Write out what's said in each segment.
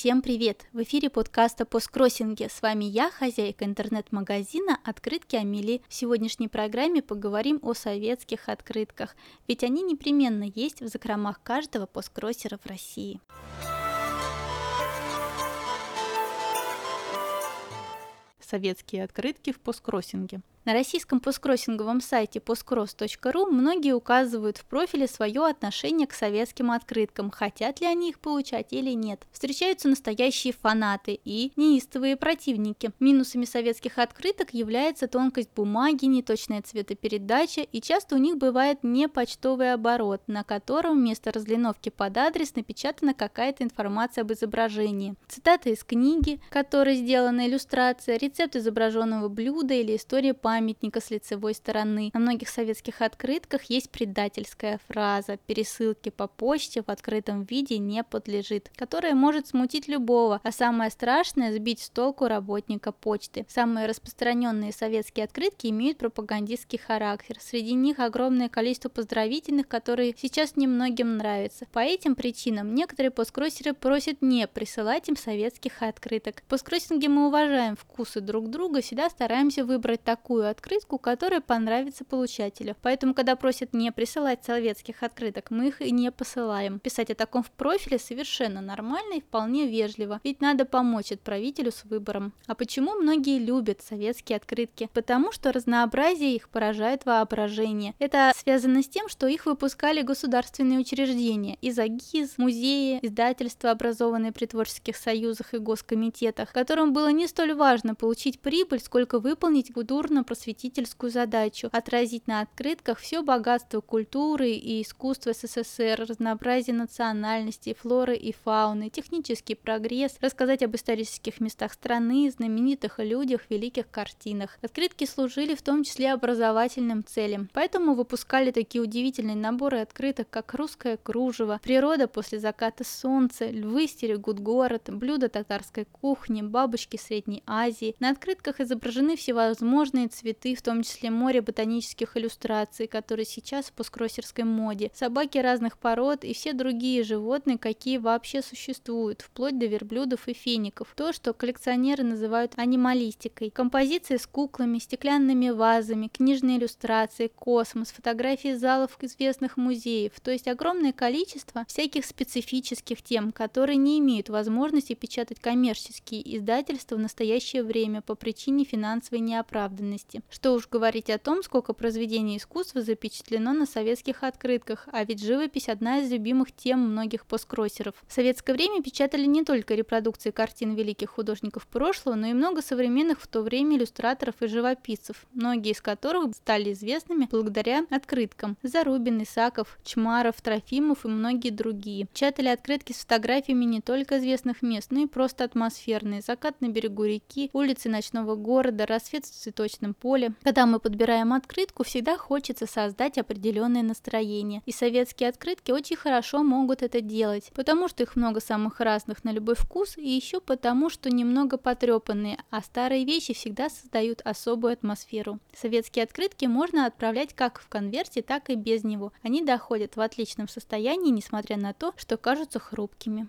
Всем привет! В эфире подкаста «Посткроссинге». С вами я, хозяйка интернет-магазина «Открытки Амели». В сегодняшней программе поговорим о советских открытках, ведь они непременно есть в закромах каждого посткроссера в России. Советские открытки в посткроссинге. На российском посткроссинговом сайте postcross.ru многие указывают в профиле свое отношение к советским открыткам, хотят ли они их получать или нет. Встречаются настоящие фанаты и неистовые противники. Минусами советских открыток является тонкость бумаги, неточная цветопередача и часто у них бывает не почтовый оборот, на котором вместо разлиновки под адрес напечатана какая-то информация об изображении. Цитата из книги, которой сделана иллюстрация, рецепт изображенного блюда или история по памятника с лицевой стороны. На многих советских открытках есть предательская фраза «пересылки по почте в открытом виде не подлежит», которая может смутить любого, а самое страшное – сбить с толку работника почты. Самые распространенные советские открытки имеют пропагандистский характер. Среди них огромное количество поздравительных, которые сейчас немногим нравятся. По этим причинам некоторые посткроссеры просят не присылать им советских открыток. В посткроссинге мы уважаем вкусы друг друга, всегда стараемся выбрать такую такую открытку, которая понравится получателю. Поэтому, когда просят не присылать советских открыток, мы их и не посылаем. Писать о таком в профиле совершенно нормально и вполне вежливо, ведь надо помочь отправителю с выбором. А почему многие любят советские открытки? Потому что разнообразие их поражает воображение. Это связано с тем, что их выпускали государственные учреждения, из АГИЗ, музеи, издательства, образованные при творческих союзах и госкомитетах, которым было не столь важно получить прибыль, сколько выполнить культурно просветительскую задачу – отразить на открытках все богатство культуры и искусства СССР, разнообразие национальностей, флоры и фауны, технический прогресс, рассказать об исторических местах страны, знаменитых людях, великих картинах. Открытки служили в том числе образовательным целям, поэтому выпускали такие удивительные наборы открыток, как «Русское кружево», «Природа после заката солнца», «Львы стерегут город», «Блюда татарской кухни», «Бабочки Средней Азии». На открытках изображены всевозможные цветы, в том числе море ботанических иллюстраций, которые сейчас в посткроссерской моде, собаки разных пород и все другие животные, какие вообще существуют, вплоть до верблюдов и фиников. То, что коллекционеры называют анималистикой. Композиции с куклами, стеклянными вазами, книжные иллюстрации, космос, фотографии залов известных музеев, то есть огромное количество всяких специфических тем, которые не имеют возможности печатать коммерческие издательства в настоящее время по причине финансовой неоправданности ценности. Что уж говорить о том, сколько произведений искусства запечатлено на советских открытках, а ведь живопись одна из любимых тем многих посткроссеров. В советское время печатали не только репродукции картин великих художников прошлого, но и много современных в то время иллюстраторов и живописцев, многие из которых стали известными благодаря открыткам. Зарубин, Исаков, Чмаров, Трофимов и многие другие. Печатали открытки с фотографиями не только известных мест, но и просто атмосферные. Закат на берегу реки, улицы ночного города, рассвет в цветочном поле. Когда мы подбираем открытку, всегда хочется создать определенное настроение. И советские открытки очень хорошо могут это делать, потому что их много самых разных на любой вкус, и еще потому, что немного потрепанные, а старые вещи всегда создают особую атмосферу. Советские открытки можно отправлять как в конверте, так и без него. Они доходят в отличном состоянии, несмотря на то, что кажутся хрупкими.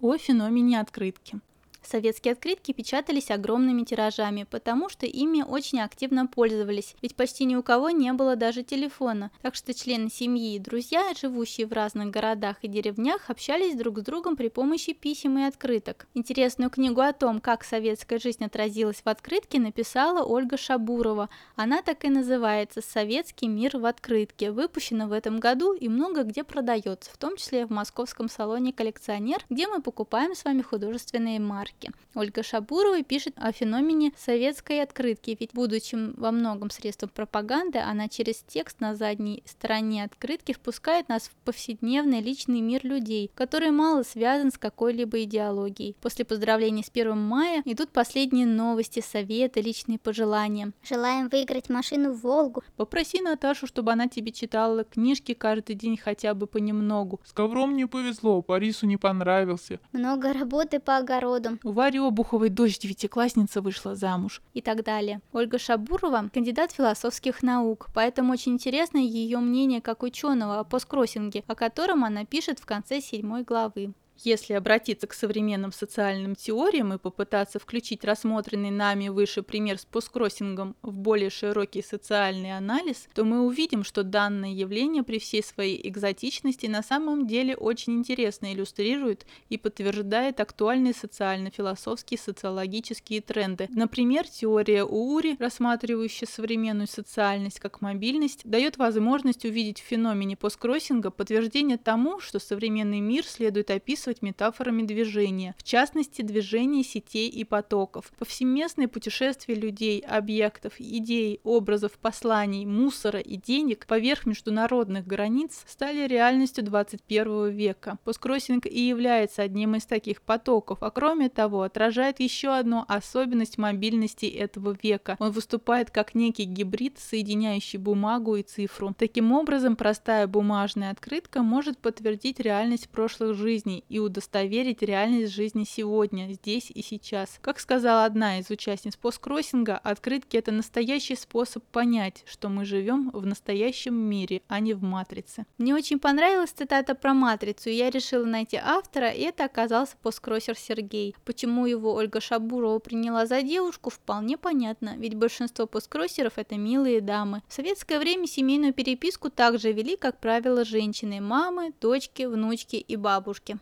О феномене открытки. Советские открытки печатались огромными тиражами, потому что ими очень активно пользовались, ведь почти ни у кого не было даже телефона, так что члены семьи и друзья, живущие в разных городах и деревнях, общались друг с другом при помощи писем и открыток. Интересную книгу о том, как советская жизнь отразилась в открытке, написала Ольга Шабурова. Она так и называется «Советский мир в открытке», выпущена в этом году и много где продается, в том числе в московском салоне «Коллекционер», где мы покупаем с вами художественные марки открытки. Ольга Шабурова пишет о феномене советской открытки, ведь будучи во многом средством пропаганды, она через текст на задней стороне открытки впускает нас в повседневный личный мир людей, который мало связан с какой-либо идеологией. После поздравлений с 1 мая идут последние новости, советы, личные пожелания. Желаем выиграть машину в Волгу. Попроси Наташу, чтобы она тебе читала книжки каждый день хотя бы понемногу. С ковром не повезло, Парису не понравился. Много работы по огородам. У Вари Обуховой дочь девятиклассница вышла замуж. И так далее. Ольга Шабурова – кандидат философских наук, поэтому очень интересно ее мнение как ученого о посткроссинге, о котором она пишет в конце седьмой главы. Если обратиться к современным социальным теориям и попытаться включить рассмотренный нами выше пример с посткроссингом в более широкий социальный анализ, то мы увидим, что данное явление при всей своей экзотичности на самом деле очень интересно иллюстрирует и подтверждает актуальные социально-философские социологические тренды. Например, теория Уури, рассматривающая современную социальность как мобильность, дает возможность увидеть в феномене посткроссинга подтверждение тому, что современный мир следует описывать описывать метафорами движения, в частности движение сетей и потоков. Повсеместное путешествие людей, объектов, идей, образов, посланий, мусора и денег поверх международных границ стали реальностью 21 века. Посткроссинг и является одним из таких потоков, а кроме того отражает еще одну особенность мобильности этого века. Он выступает как некий гибрид, соединяющий бумагу и цифру. Таким образом, простая бумажная открытка может подтвердить реальность прошлых жизней и удостоверить реальность жизни сегодня, здесь и сейчас. Как сказала одна из участниц посткроссинга, открытки – это настоящий способ понять, что мы живем в настоящем мире, а не в матрице. Мне очень понравилась цитата про матрицу, и я решила найти автора, и это оказался посткроссер Сергей. Почему его Ольга Шабурова приняла за девушку, вполне понятно, ведь большинство посткроссеров – это милые дамы. В советское время семейную переписку также вели, как правило, женщины – мамы, дочки, внучки и бабушки.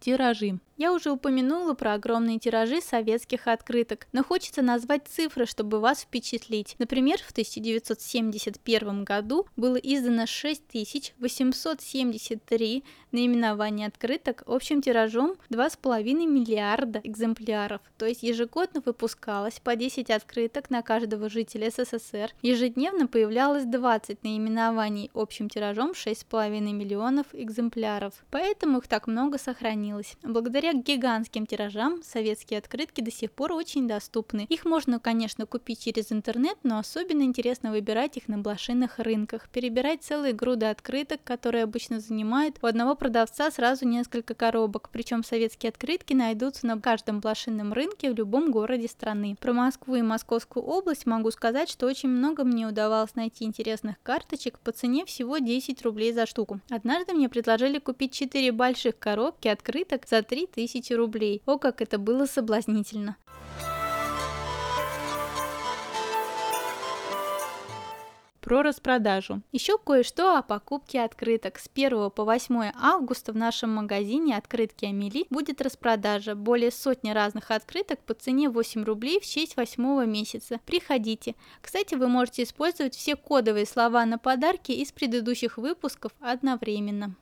Тиражи. Я уже упомянула про огромные тиражи советских открыток, но хочется назвать цифры, чтобы вас впечатлить. Например, в 1971 году было издано 6873 наименования открыток общим тиражом 2,5 миллиарда экземпляров, то есть ежегодно выпускалось по 10 открыток на каждого жителя СССР, ежедневно появлялось 20 наименований общим тиражом 6,5 миллионов экземпляров, поэтому их так много сохранилось. Благодаря Благодаря гигантским тиражам советские открытки до сих пор очень доступны. Их можно, конечно, купить через интернет, но особенно интересно выбирать их на блошиных рынках, перебирать целые груды открыток, которые обычно занимают у одного продавца сразу несколько коробок, причем советские открытки найдутся на каждом блошином рынке в любом городе страны. Про Москву и Московскую область могу сказать, что очень много мне удавалось найти интересных карточек по цене всего 10 рублей за штуку. Однажды мне предложили купить 4 больших коробки открыток за 3 тысячи тысячи рублей. О, как это было соблазнительно. про распродажу. Еще кое-что о покупке открыток. С 1 по 8 августа в нашем магазине открытки Амели будет распродажа. Более сотни разных открыток по цене 8 рублей в честь 8 месяца. Приходите. Кстати, вы можете использовать все кодовые слова на подарки из предыдущих выпусков одновременно.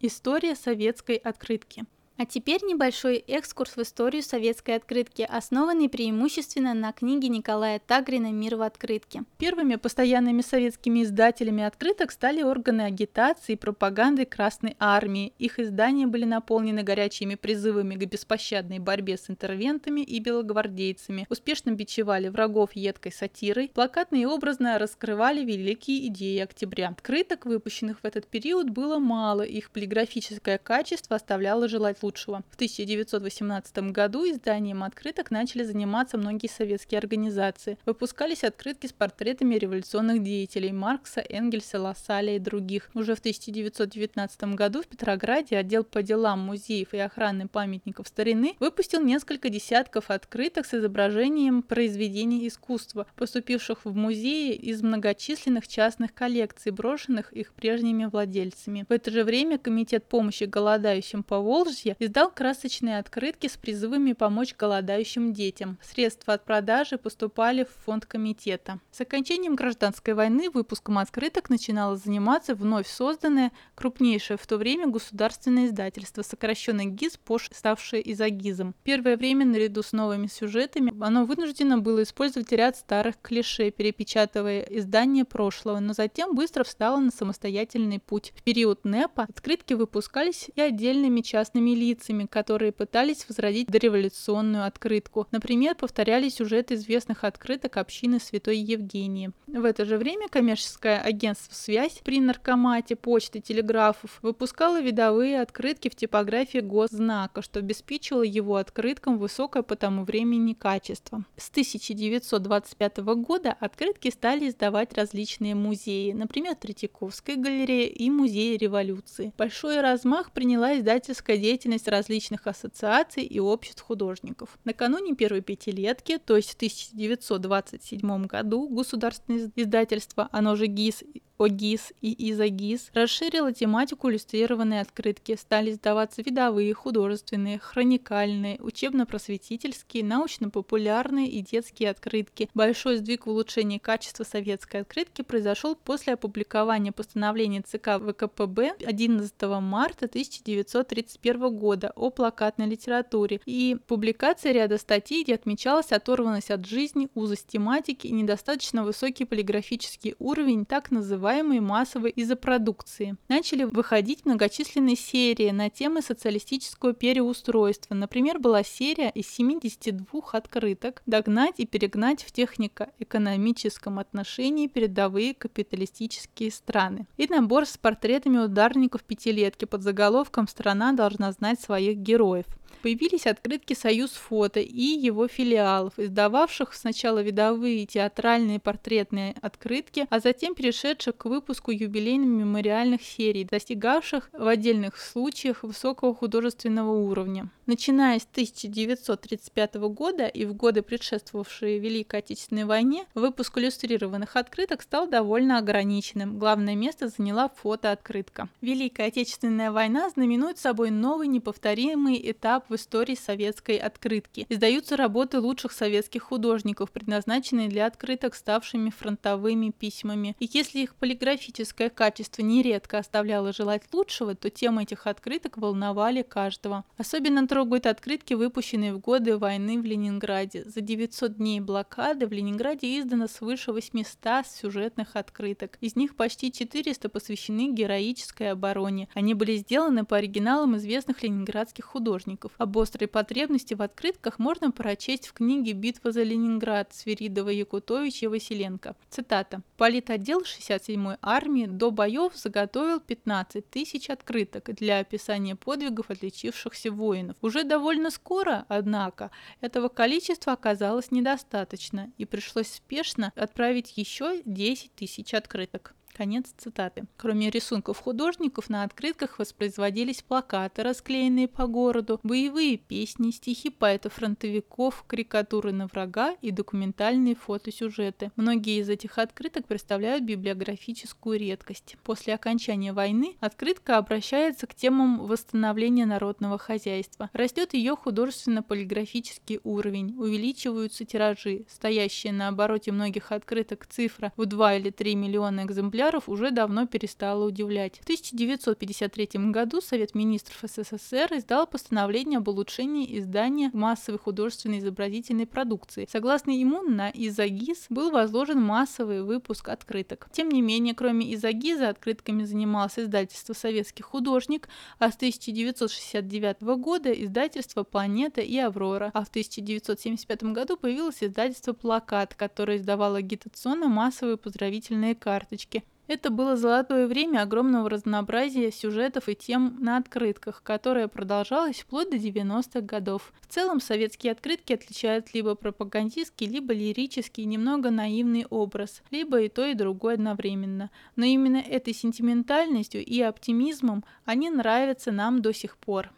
История советской открытки. А теперь небольшой экскурс в историю советской открытки, основанный преимущественно на книге Николая Тагрина «Мир в открытке». Первыми постоянными советскими издателями открыток стали органы агитации и пропаганды Красной Армии. Их издания были наполнены горячими призывами к беспощадной борьбе с интервентами и белогвардейцами, успешно бичевали врагов едкой сатирой, плакатно и образно раскрывали великие идеи октября. Открыток, выпущенных в этот период, было мало, их полиграфическое качество оставляло желать лучшего лучшего. В 1918 году изданием открыток начали заниматься многие советские организации. Выпускались открытки с портретами революционных деятелей Маркса, Энгельса, Лассаля и других. Уже в 1919 году в Петрограде отдел по делам музеев и охраны памятников старины выпустил несколько десятков открыток с изображением произведений искусства, поступивших в музеи из многочисленных частных коллекций, брошенных их прежними владельцами. В это же время Комитет помощи голодающим по Волжье издал красочные открытки с призывами помочь голодающим детям. Средства от продажи поступали в фонд комитета. С окончанием гражданской войны выпуском открыток начинало заниматься вновь созданное, крупнейшее в то время государственное издательство, сокращенно ГИЗ, позже ставшее изогизом. Первое время, наряду с новыми сюжетами, оно вынуждено было использовать ряд старых клише, перепечатывая издания прошлого, но затем быстро встало на самостоятельный путь. В период НЭПа открытки выпускались и отдельными частными лицами, лицами, которые пытались возродить дореволюционную открытку. Например, повторяли сюжеты известных открыток общины Святой Евгении. В это же время коммерческое агентство «Связь» при наркомате почты телеграфов выпускало видовые открытки в типографии госзнака, что обеспечивало его открыткам высокое по тому времени качество. С 1925 года открытки стали издавать различные музеи, например, Третьяковская галерея и Музей революции. Большой размах приняла издательская деятельность различных ассоциаций и обществ художников. Накануне первой пятилетки, то есть в 1927 году, государственное издательство, оно же ГИС, ОГИС и ИЗОГИС расширила тематику иллюстрированной открытки, стали издаваться видовые, художественные, хроникальные, учебно-просветительские, научно-популярные и детские открытки. Большой сдвиг в улучшении качества советской открытки произошел после опубликования постановления ЦК ВКПБ 11 марта 1931 года о плакатной литературе и публикация ряда статей, где отмечалась оторванность от жизни, узость тематики и недостаточно высокий полиграфический уровень так называемых называемой массовой изопродукции. Начали выходить многочисленные серии на темы социалистического переустройства. Например, была серия из 72 открыток «Догнать и перегнать в технико-экономическом отношении передовые капиталистические страны» и набор с портретами ударников пятилетки под заголовком «Страна должна знать своих героев». Появились открытки «Союз фото» и его филиалов, издававших сначала видовые театральные портретные открытки, а затем перешедших к выпуску юбилейно-мемориальных серий, достигавших в отдельных случаях высокого художественного уровня. Начиная с 1935 года и в годы, предшествовавшие Великой Отечественной войне, выпуск иллюстрированных открыток стал довольно ограниченным. Главное место заняла фотооткрытка. Великая Отечественная война знаменует собой новый неповторимый этап в истории советской открытки. Издаются работы лучших советских художников, предназначенные для открыток, ставшими фронтовыми письмами. И если их полиграфическое качество нередко оставляло желать лучшего, то темы этих открыток волновали каждого. Особенно трогают открытки, выпущенные в годы войны в Ленинграде. За 900 дней блокады в Ленинграде издано свыше 800 сюжетных открыток. Из них почти 400 посвящены героической обороне. Они были сделаны по оригиналам известных ленинградских художников. Об острой потребности в открытках можно прочесть в книге «Битва за Ленинград» Свиридова, Якутович и Василенко. Цитата. Политотдел 67-й армии до боев заготовил 15 тысяч открыток для описания подвигов отличившихся воинов. Уже довольно скоро, однако, этого количества оказалось недостаточно, и пришлось спешно отправить еще 10 тысяч открыток. Конец цитаты. Кроме рисунков художников, на открытках воспроизводились плакаты, расклеенные по городу, боевые песни, стихи поэтов-фронтовиков, карикатуры на врага и документальные фотосюжеты. Многие из этих открыток представляют библиографическую редкость. После окончания войны открытка обращается к темам восстановления народного хозяйства. Растет ее художественно-полиграфический уровень, увеличиваются тиражи. Стоящая на обороте многих открыток цифра в 2 или 3 миллиона экземпляров экземпляров уже давно перестало удивлять. В 1953 году Совет министров СССР издал постановление об улучшении издания массовой художественной изобразительной продукции. Согласно ему, на Изагиз был возложен массовый выпуск открыток. Тем не менее, кроме Изагиза, открытками занималось издательство «Советский художник», а с 1969 года издательство «Планета» и «Аврора», а в 1975 году появилось издательство «Плакат», которое издавало агитационно-массовые поздравительные карточки. Это было золотое время огромного разнообразия сюжетов и тем на открытках, которое продолжалось вплоть до 90-х годов. В целом советские открытки отличают либо пропагандистский, либо лирический, немного наивный образ, либо и то, и другое одновременно. Но именно этой сентиментальностью и оптимизмом они нравятся нам до сих пор.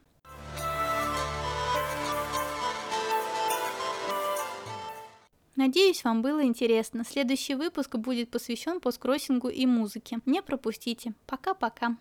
Надеюсь, вам было интересно. Следующий выпуск будет посвящен посткроссингу и музыке. Не пропустите. Пока-пока.